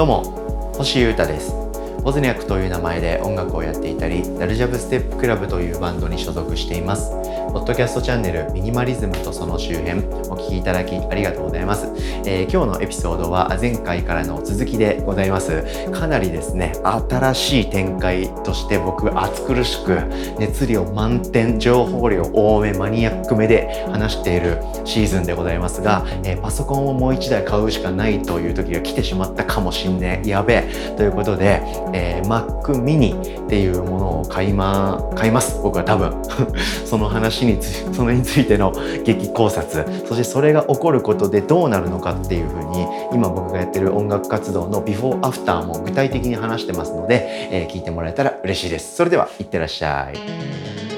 どうも星優太です。ボズニャックという名前で音楽をやっていたりダルジャブステップクラブというバンドに所属しています。ポッドキャストチャンネルミニマリズムとその周辺お聞きいただきありがとうございます、えー、今日のエピソードは前回からの続きでございます。かなりですね新しい展開として僕暑苦しく熱量満点情報量多めマニアックめで話しているシーズンでございますが、えー、パソコンをもう1台買うしかないという時が来てしまったかもしんねやべえ。ということで、えー、Mac mini っていうものを買いま買います。僕は多分。その話につそれについての激考察。そしてそれが起こることでどうなるのかっていうふうに今僕がやってる音楽活動のビフォーアフターも具体的に話してますので、えー、聞いてもらえたら嬉しいです。それではいってらっしゃい。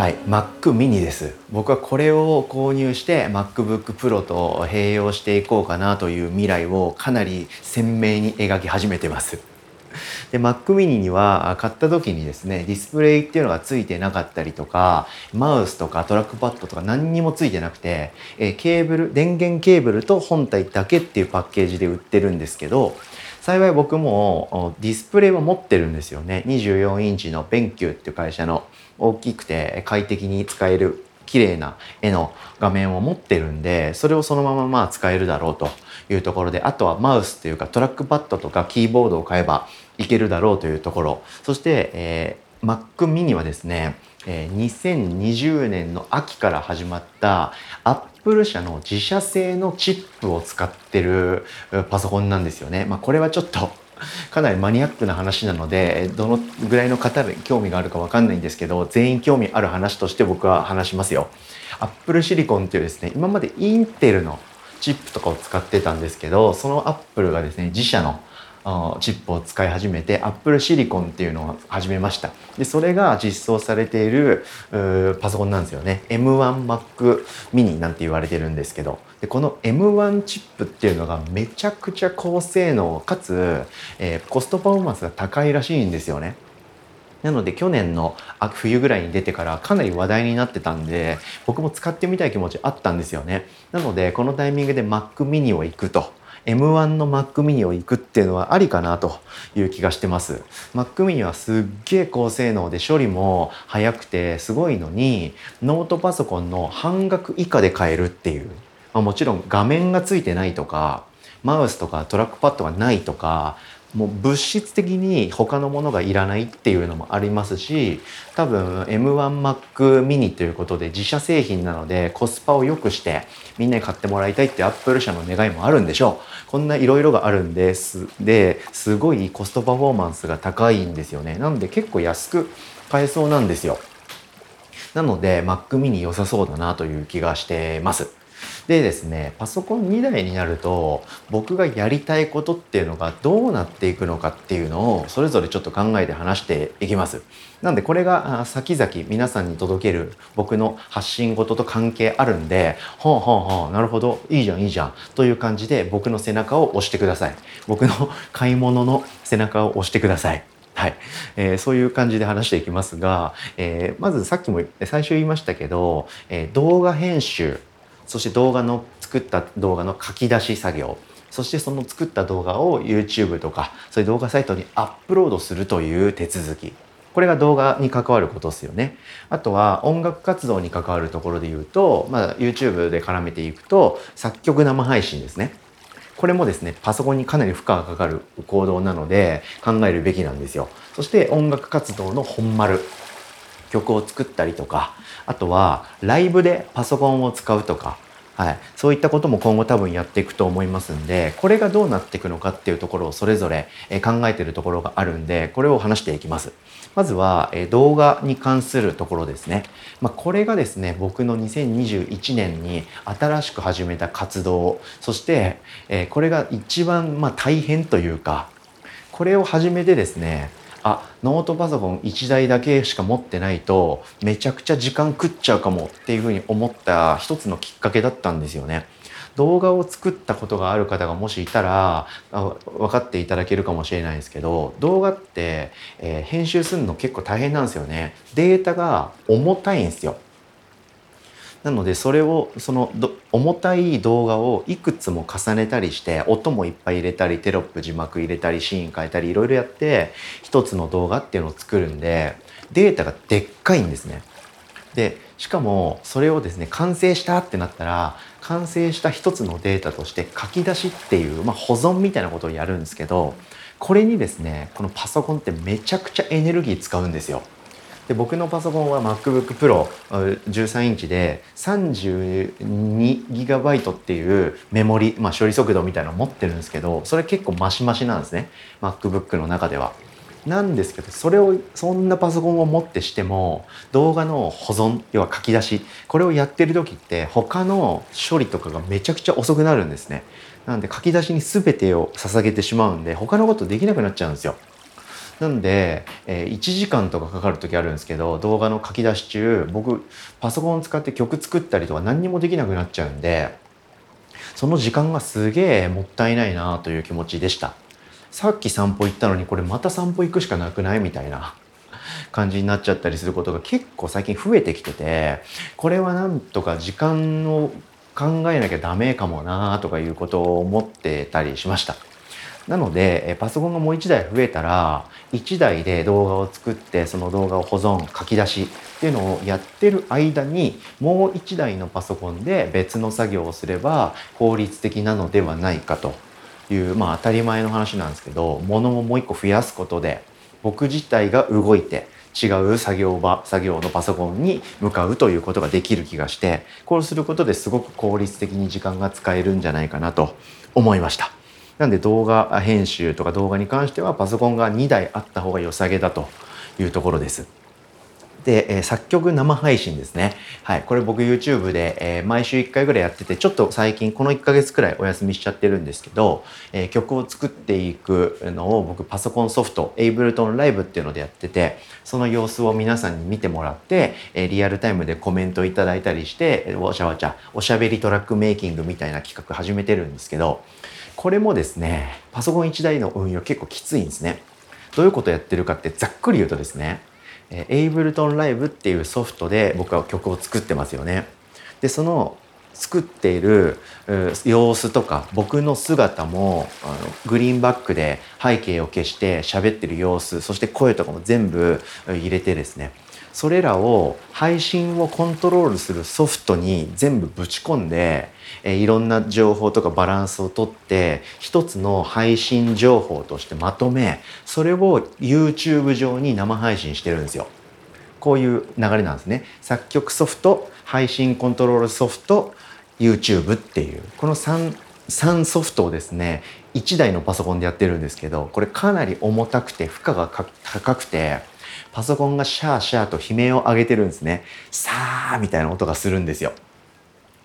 はい、Mac mini です。僕はこれを購入して MacBook Pro と併用していこうかなという未来をかなり鮮明に描き始めてます。で Mac mini には買った時にですねディスプレイっていうのがついてなかったりとかマウスとかトラックパッドとか何にもついてなくて、えケーブル電源ケーブルと本体だけっていうパッケージで売ってるんですけど幸い僕もディスプレイは持ってるんですよね。24インチの BenQ っていう会社の。大きくて快適に使える綺麗な絵の画面を持ってるんでそれをそのまままあ使えるだろうというところであとはマウスっていうかトラックパッドとかキーボードを買えばいけるだろうというところそして、えー、Mac mini はですね、えー、2020年の秋から始まったアップル社の自社製のチップを使ってるパソコンなんですよね。まあ、これはちょっとかなりマニアックな話なのでどのぐらいの方に興味があるか分かんないんですけど全員興味ある話として僕は話しますよ。アップルシリコンっていうですね今までインテルのチップとかを使ってたんですけどそのアップルがですね自社のチップを使い始めて Apple シリコンっていうのを始めました。でそれが実装されているパソコンなんですよね。M1Mac mini なんて言われてるんですけど。でこの M1 チップっていうのがめちゃくちゃ高性能かつ、えー、コストパフォーマンスが高いらしいんですよねなので去年の冬ぐらいに出てからかなり話題になってたんで僕も使ってみたい気持ちあったんですよねなのでこのタイミングで Mac mini を行くと M1 の Mac mini を行くっていうのはありかなという気がしてます。Mac mini はすっげえ高性能で処理も速くてすごいのにノートパソコンの半額以下で買えるっていう。まあ、もちろん画面がついてないとかマウスとかトラックパッドがないとかもう物質的に他のものがいらないっていうのもありますし多分 M1Mac mini ということで自社製品なのでコスパを良くしてみんなに買ってもらいたいってアップル社の願いもあるんでしょう。こんないろいろがあるんです。ですごいコストパフォーマンスが高いんですよね。なので結構安く買えそうなんですよ。なので Mac mini 良さそうだなという気がしてます。でですねパソコン2台になると僕がやりたいことっていうのがどうなっていくのかっていうのをそれぞれちょっと考えて話していきます。なんでこれが先々皆さんに届ける僕の発信事と関係あるんでほうほうほうなるほどいいじゃんいいじゃんという感じで僕の背中を押してください。僕の買い物の背中を押してください。はい、えー、そういう感じで話していきますが、えー、まずさっきも最初言いましたけど、えー、動画編集そして動画の作った動画の書き出し作業そしてその作った動画を YouTube とかそういう動画サイトにアップロードするという手続きこれが動画に関わることですよね。あとは音楽活動に関わるところで言うと、まあ、YouTube で絡めていくと作曲生配信ですね。これもですね、パソコンにかなり負荷がかかる行動なので考えるべきなんですよ。そして音楽活動の本丸。曲を作ったりとかあとはライブでパソコンを使うとか、はい、そういったことも今後多分やっていくと思いますんでこれがどうなっていくのかっていうところをそれぞれ考えてるところがあるんでこれを話していきます。まずは動画に関するところですね。まあ、これがですね僕の2021年に新しく始めた活動そしてこれが一番まあ大変というかこれを始めてですねあノートパソコン1台だけしか持ってないとめちゃくちゃ時間食っちゃうかもっていうふうに思った一つのきっかけだったんですよね。動画を作ったことがある方がもしいたら分かっていただけるかもしれないですけど動画って、えー、編集するの結構大変なんですよね。データが重たいんですよ。なのでそれをその重たい動画をいくつも重ねたりして音もいっぱい入れたりテロップ字幕入れたりシーン変えたりいろいろやって一つの動画っていうのを作るんでデータがでっかいんですね。でしかもそれをですね完成したってなったら完成した一つのデータとして書き出しっていう、まあ、保存みたいなことをやるんですけどこれにですねこのパソコンってめちゃくちゃエネルギー使うんですよ。で僕のパソコンは MacBook Pro13 インチで 32GB っていうメモリ、まあ、処理速度みたいなの持ってるんですけどそれ結構マシマシなんですね MacBook の中では。なんですけどそれをそんなパソコンを持ってしても動画の保存要は書き出しこれをやってる時って他の処理とかがめちゃくちゃ遅くなるんですね。なんで書き出しに全てを捧げてしまうんで他のことできなくなっちゃうんですよ。なんで、えー、1時間とかかかる時あるんですけど動画の書き出し中僕パソコン使って曲作ったりとか何にもできなくなっちゃうんでその時間がすげえもったいないなという気持ちでしたさっき散歩行ったのにこれまた散歩行くしかなくないみたいな 感じになっちゃったりすることが結構最近増えてきててこれはなんとか時間を考えなきゃダメかもなとかいうことを思ってたりしました。なのでパソコンがもう1台増えたら1台で動画を作ってその動画を保存書き出しっていうのをやってる間にもう1台のパソコンで別の作業をすれば効率的なのではないかというまあ当たり前の話なんですけど物をもう1個増やすことで僕自体が動いて違う作業場作業のパソコンに向かうということができる気がしてこうすることですごく効率的に時間が使えるんじゃないかなと思いました。なんで動画編集とか動画に関してはパソコンが2台あった方が良さげだというところです。で、え、作曲生配信ですね。はい。これ僕 YouTube で、えー、毎週1回ぐらいやってて、ちょっと最近この1ヶ月くらいお休みしちゃってるんですけど、えー、曲を作っていくのを僕パソコンソフト、Ableton Live っていうのでやってて、その様子を皆さんに見てもらって、えリアルタイムでコメントいただいたりして、わちゃわちゃ、おしゃべりトラックメイキングみたいな企画始めてるんですけど、これもですね、パソコン1台の運用結構きついんですね。どういうことやってるかってざっくり言うとですね、えー、Ableton Live っていうソフトで僕は曲を作ってますよね。で、その作っている様子とか僕の姿もあのグリーンバックで背景を消して喋ってる様子そして声とかも全部入れてですねそれらを配信をコントロールするソフトに全部ぶち込んで、えいろんな情報とかバランスをとって一つの配信情報としてまとめそれを YouTube 上に生配信してるんですよ。こういう流れなんですね。作曲ソフト配信コントロールソフト YouTube っていうこの 3, 3ソフトをですね1台のパソコンでやってるんですけどこれかなり重たくて負荷が高くてパソコンがシャーシャーと悲鳴を上げてるんですね。さーみたいな音がするんですよ。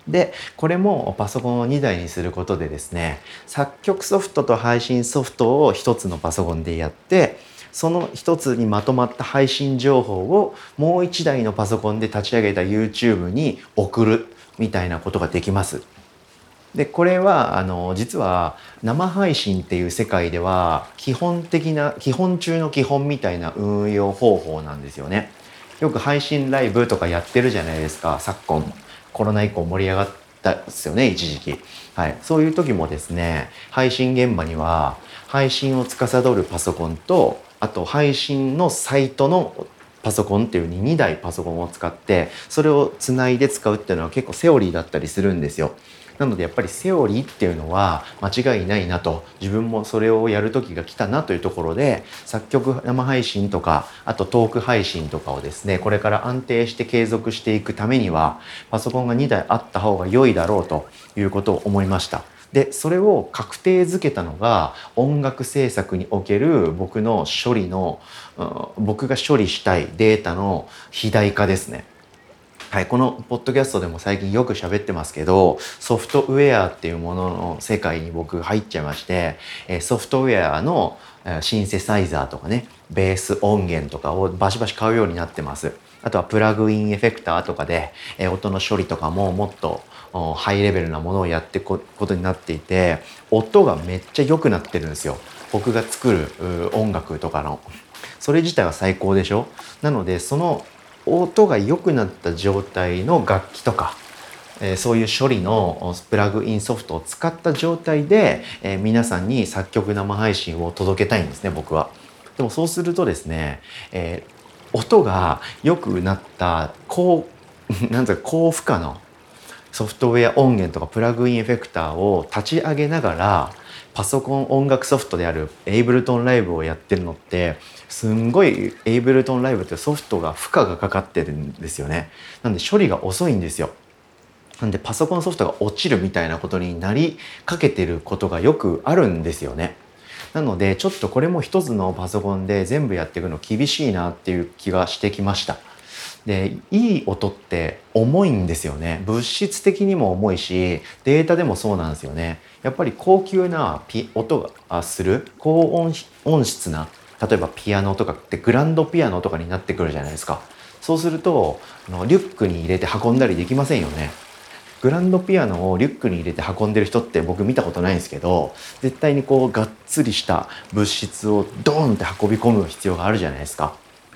で、これもパソコンを2台にすることでですね、作曲ソフトと配信ソフトを1つのパソコンでやって、その1つにまとまった配信情報をもう1台のパソコンで立ち上げた YouTube に送るみたいなことができます。でこれはあの実は生配信っていう世界では基本的な基本中の基本みたいな運用方法なんですよね。よく配信ライブとかやってるじゃないですか昨今コロナ以降盛り上がったですよね一時期。はい、そういう時もですね配信現場には配信を司るパソコンとあと配信のサイトのパソコンっていうに2台パソコンを使ってそれをつないで使うっていうのは結構セオリーだったりするんですよ。なのでやっぱりセオリーっていうのは間違いないなと自分もそれをやる時が来たなというところで作曲生配信とかあとトーク配信とかをですねこれから安定して継続していくためにはパソコンが2台あった方が良いだろうということを思いました。でそれを確定づけたのが音楽制作における僕の処理の、うん、僕が処理したいデータの肥大化ですね。はい、このポッドキャストでも最近よく喋ってますけどソフトウェアっていうものの世界に僕入っちゃいましてソフトウェアのシンセサイザーとかねベース音源とかをバシバシ買うようになってます。あとはプラグインエフェクターとかで音の処理とかももっとハイレベルなものをやっていくことになっていて音がめっちゃ良くなってるんですよ。僕が作る音楽とかの。それ自体は最高でしょ？なのでその音が良くなった状態の楽器とかえー、そういう処理のプラグインソフトを使った状態で、えー、皆さんに作曲生配信を届けたいんですね僕は。でもそうするとですね、えー、音が良くなった高 なんていうか高負荷のソフトウェア音源とかプラグインエフェクターを立ち上げながらパソコン音楽ソフトであるエイブルトンライブをやってるのってすんごいエイブルトンライブってソフトが負荷がかかってるんですよね。なんで処理が遅いんですよ。なんでパソコンソフトが落ちるみたいなことになりかけてることがよくあるんですよね。なのでちょっとこれも一つのパソコンで全部やっていくの厳しいなっていう気がしてきました。でいい音って重いんですよね。物質的にも重いしデータでもそうなんですよね。やっぱり高級なピ音がする高音質な例えばピアノとかってグランドピアノとかになってくるじゃないですか。そうするとあのリュックに入れて運んだりできませんよね。グランドピアノをリュックに入れて運んでる人って僕見たことないんですけど絶対にこうがっつりした物質をドーンって運び込む必要があるじゃないですか。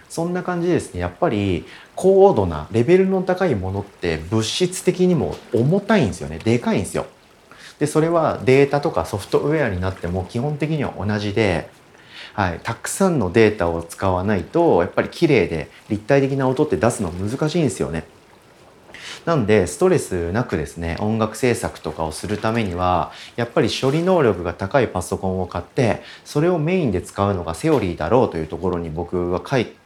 そんな感じですね。やっぱり高度なレベルの高いものって物質的にも重たいんですよね。でかいんですよ。でそれはデータとかソフトウェアになっても基本的には同じで、はい、たくさんのデータを使わないとやっぱり綺麗で立体的な音って出すの難しいんですよね。なんでストレスなくですね音楽制作とかをするためにはやっぱり処理能力が高いパソコンを買ってそれをメインで使うのがセオリーだろうというところに僕は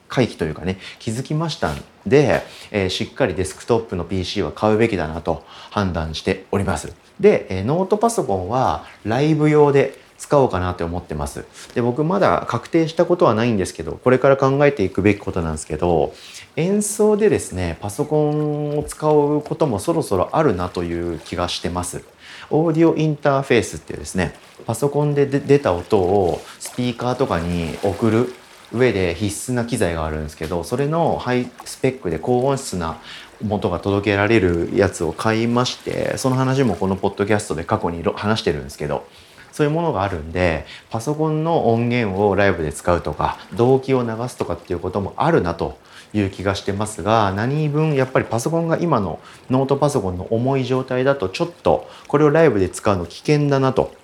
回帰というかね気づきましたんで、えー、しっかりデスクトップの PC は買うべきだなと判断しております。で、え、ノートパソコンはライブ用で使おうかなって思ってます。で、僕まだ確定したことはないんですけど、これから考えていくべきことなんですけど、演奏でですね、パソコンを使うこともそろそろあるなという気がしてます。オーディオインターフェースっていうですね、パソコンで出た音をスピーカーとかに送る上で必須な機材があるんですけど、それのハイスペックで高音質な元が届けられるやつを買いましてその話もこのポッドキャストで過去に話してるんですけどそういうものがあるんでパソコンの音源をライブで使うとか動機を流すとかっていうこともあるなという気がしてますが何分やっぱりパソコンが今のノートパソコンの重い状態だとちょっとこれをライブで使うの危険だなと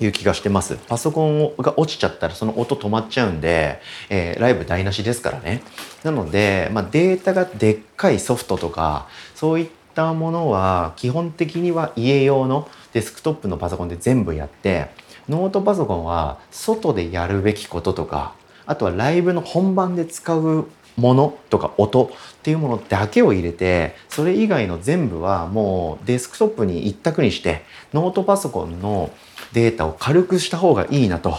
いう気がしてます。パソコンが落ちちゃったらその音止まっちゃうんで、えー、ライブ台無しですからね。なので、まあ、データがでっかいソフトとかそういったものは基本的には家用のデスクトップのパソコンで全部やってノートパソコンは外でやるべきこととかあとはライブの本番で使うものとか音っていうものだけを入れてそれ以外の全部はもうデスクトップに一択にしてノートパソコンのデータを軽くした方がいいなと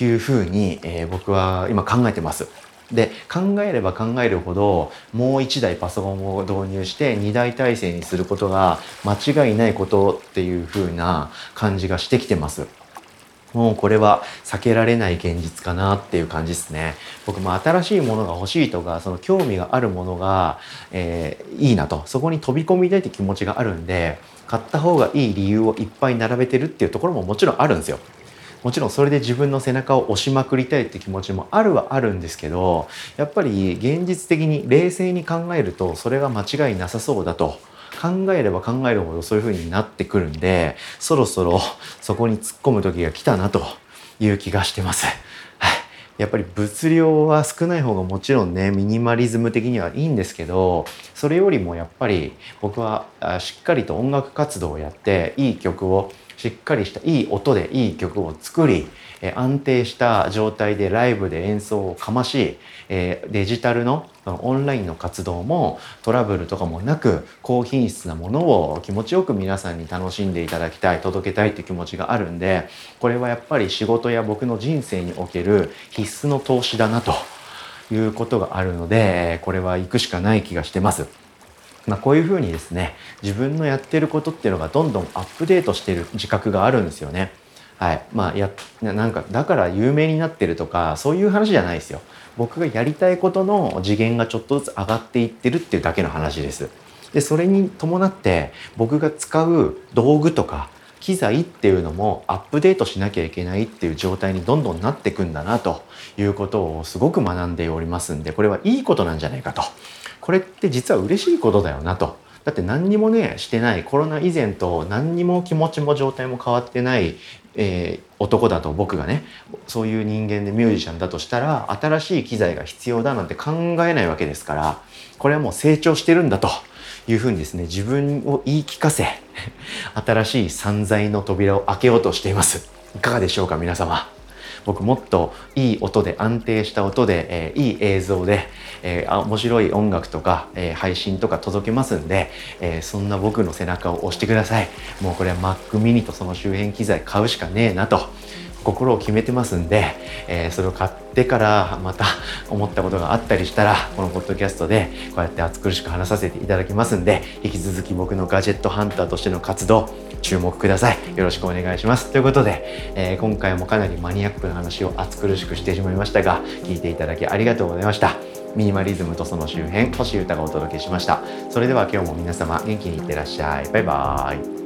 いうふうに、えー、僕は今考えてます。で考えれば考えるほどもう1台パソコンを導入して2台体制にすることが間違いないことっていう風な感じがしてきてます。もうこれは避けられない現実かなっていう感じですね。僕も新しいものが欲しいとか、その興味があるものが、えー、いいなと、そこに飛び込みたいって気持ちがあるんで、買った方がいい理由をいっぱい並べてるっていうところももちろんあるんですよ。もちろんそれで自分の背中を押しまくりたいって気持ちもあるはあるんですけどやっぱり現実的に冷静に考えるとそれが間違いなさそうだと考えれば考えるほどそういう風になってくるんでそろそろそこに突っ込む時が来たなという気がしてます。やっぱり物量は少ない方がもちろんねミニマリズム的にはいいんですけどそれよりもやっぱり僕はしっかりと音楽活動をやっていい曲をしっかりしたいい音でいい曲を作り、え安定した状態でライブで演奏をかまし、えデジタルのオンラインの活動もトラブルとかもなく高品質なものを気持ちよく皆さんに楽しんでいただきたい届けたいって気持ちがあるんでこれはやっぱり仕事や僕の人生における必須の投資だなということがあるのでこれは行くしかない気がしてます。まあ、こういうふうにですね自分のやってることっていうのがどんどんアップデートしてる自覚があるんですよね。はいまあ、やなんかだから有名になってるとかそういう話じゃないですよ。僕がやりたいことの次元がちょっとずつ上がっていってるっていうだけの話です。でそれに伴って僕が使う道具とか機材っていうのもアップデートしなきゃいけないっていう状態にどんどんなっていくんだなということをすごく学んでおりますんでこれはいいことなんじゃないかとこれって実は嬉しいことだよなとだって何にもねしてないコロナ以前と何にも気持ちも状態も変わってない、えー、男だと僕がねそういう人間でミュージシャンだとしたら新しい機材が必要だなんて考えないわけですからこれはもう成長してるんだというふうにですね自分を言い聞かせ新しい散財の扉を開けようとしています。いかがでしょうか皆様？僕もっといい音で安定した音で、えー、いい映像で、えー、面白い音楽とか、えー、配信とか届けますんで、えそんな僕の背中を押してください。もうこれは Mac mini とその周辺機材買うしかねえなと心を決めてますんで、えー、それを買ってからまた 思ったことがあったりしたらこのポッドキャストでこうやって暑苦しく話させていただきますんで引き続き僕のガジェットハンターとしての活動注目ください。よろしくお願いします。ということで、えー、今回もかなりマニアックな話を暑苦しくしてしまいましたが聞いていただきありがとうございました。ミニマリズムとその周辺星歌がお届けしました。それでは今日も皆様元気にいってらっしゃい。バイバーイ。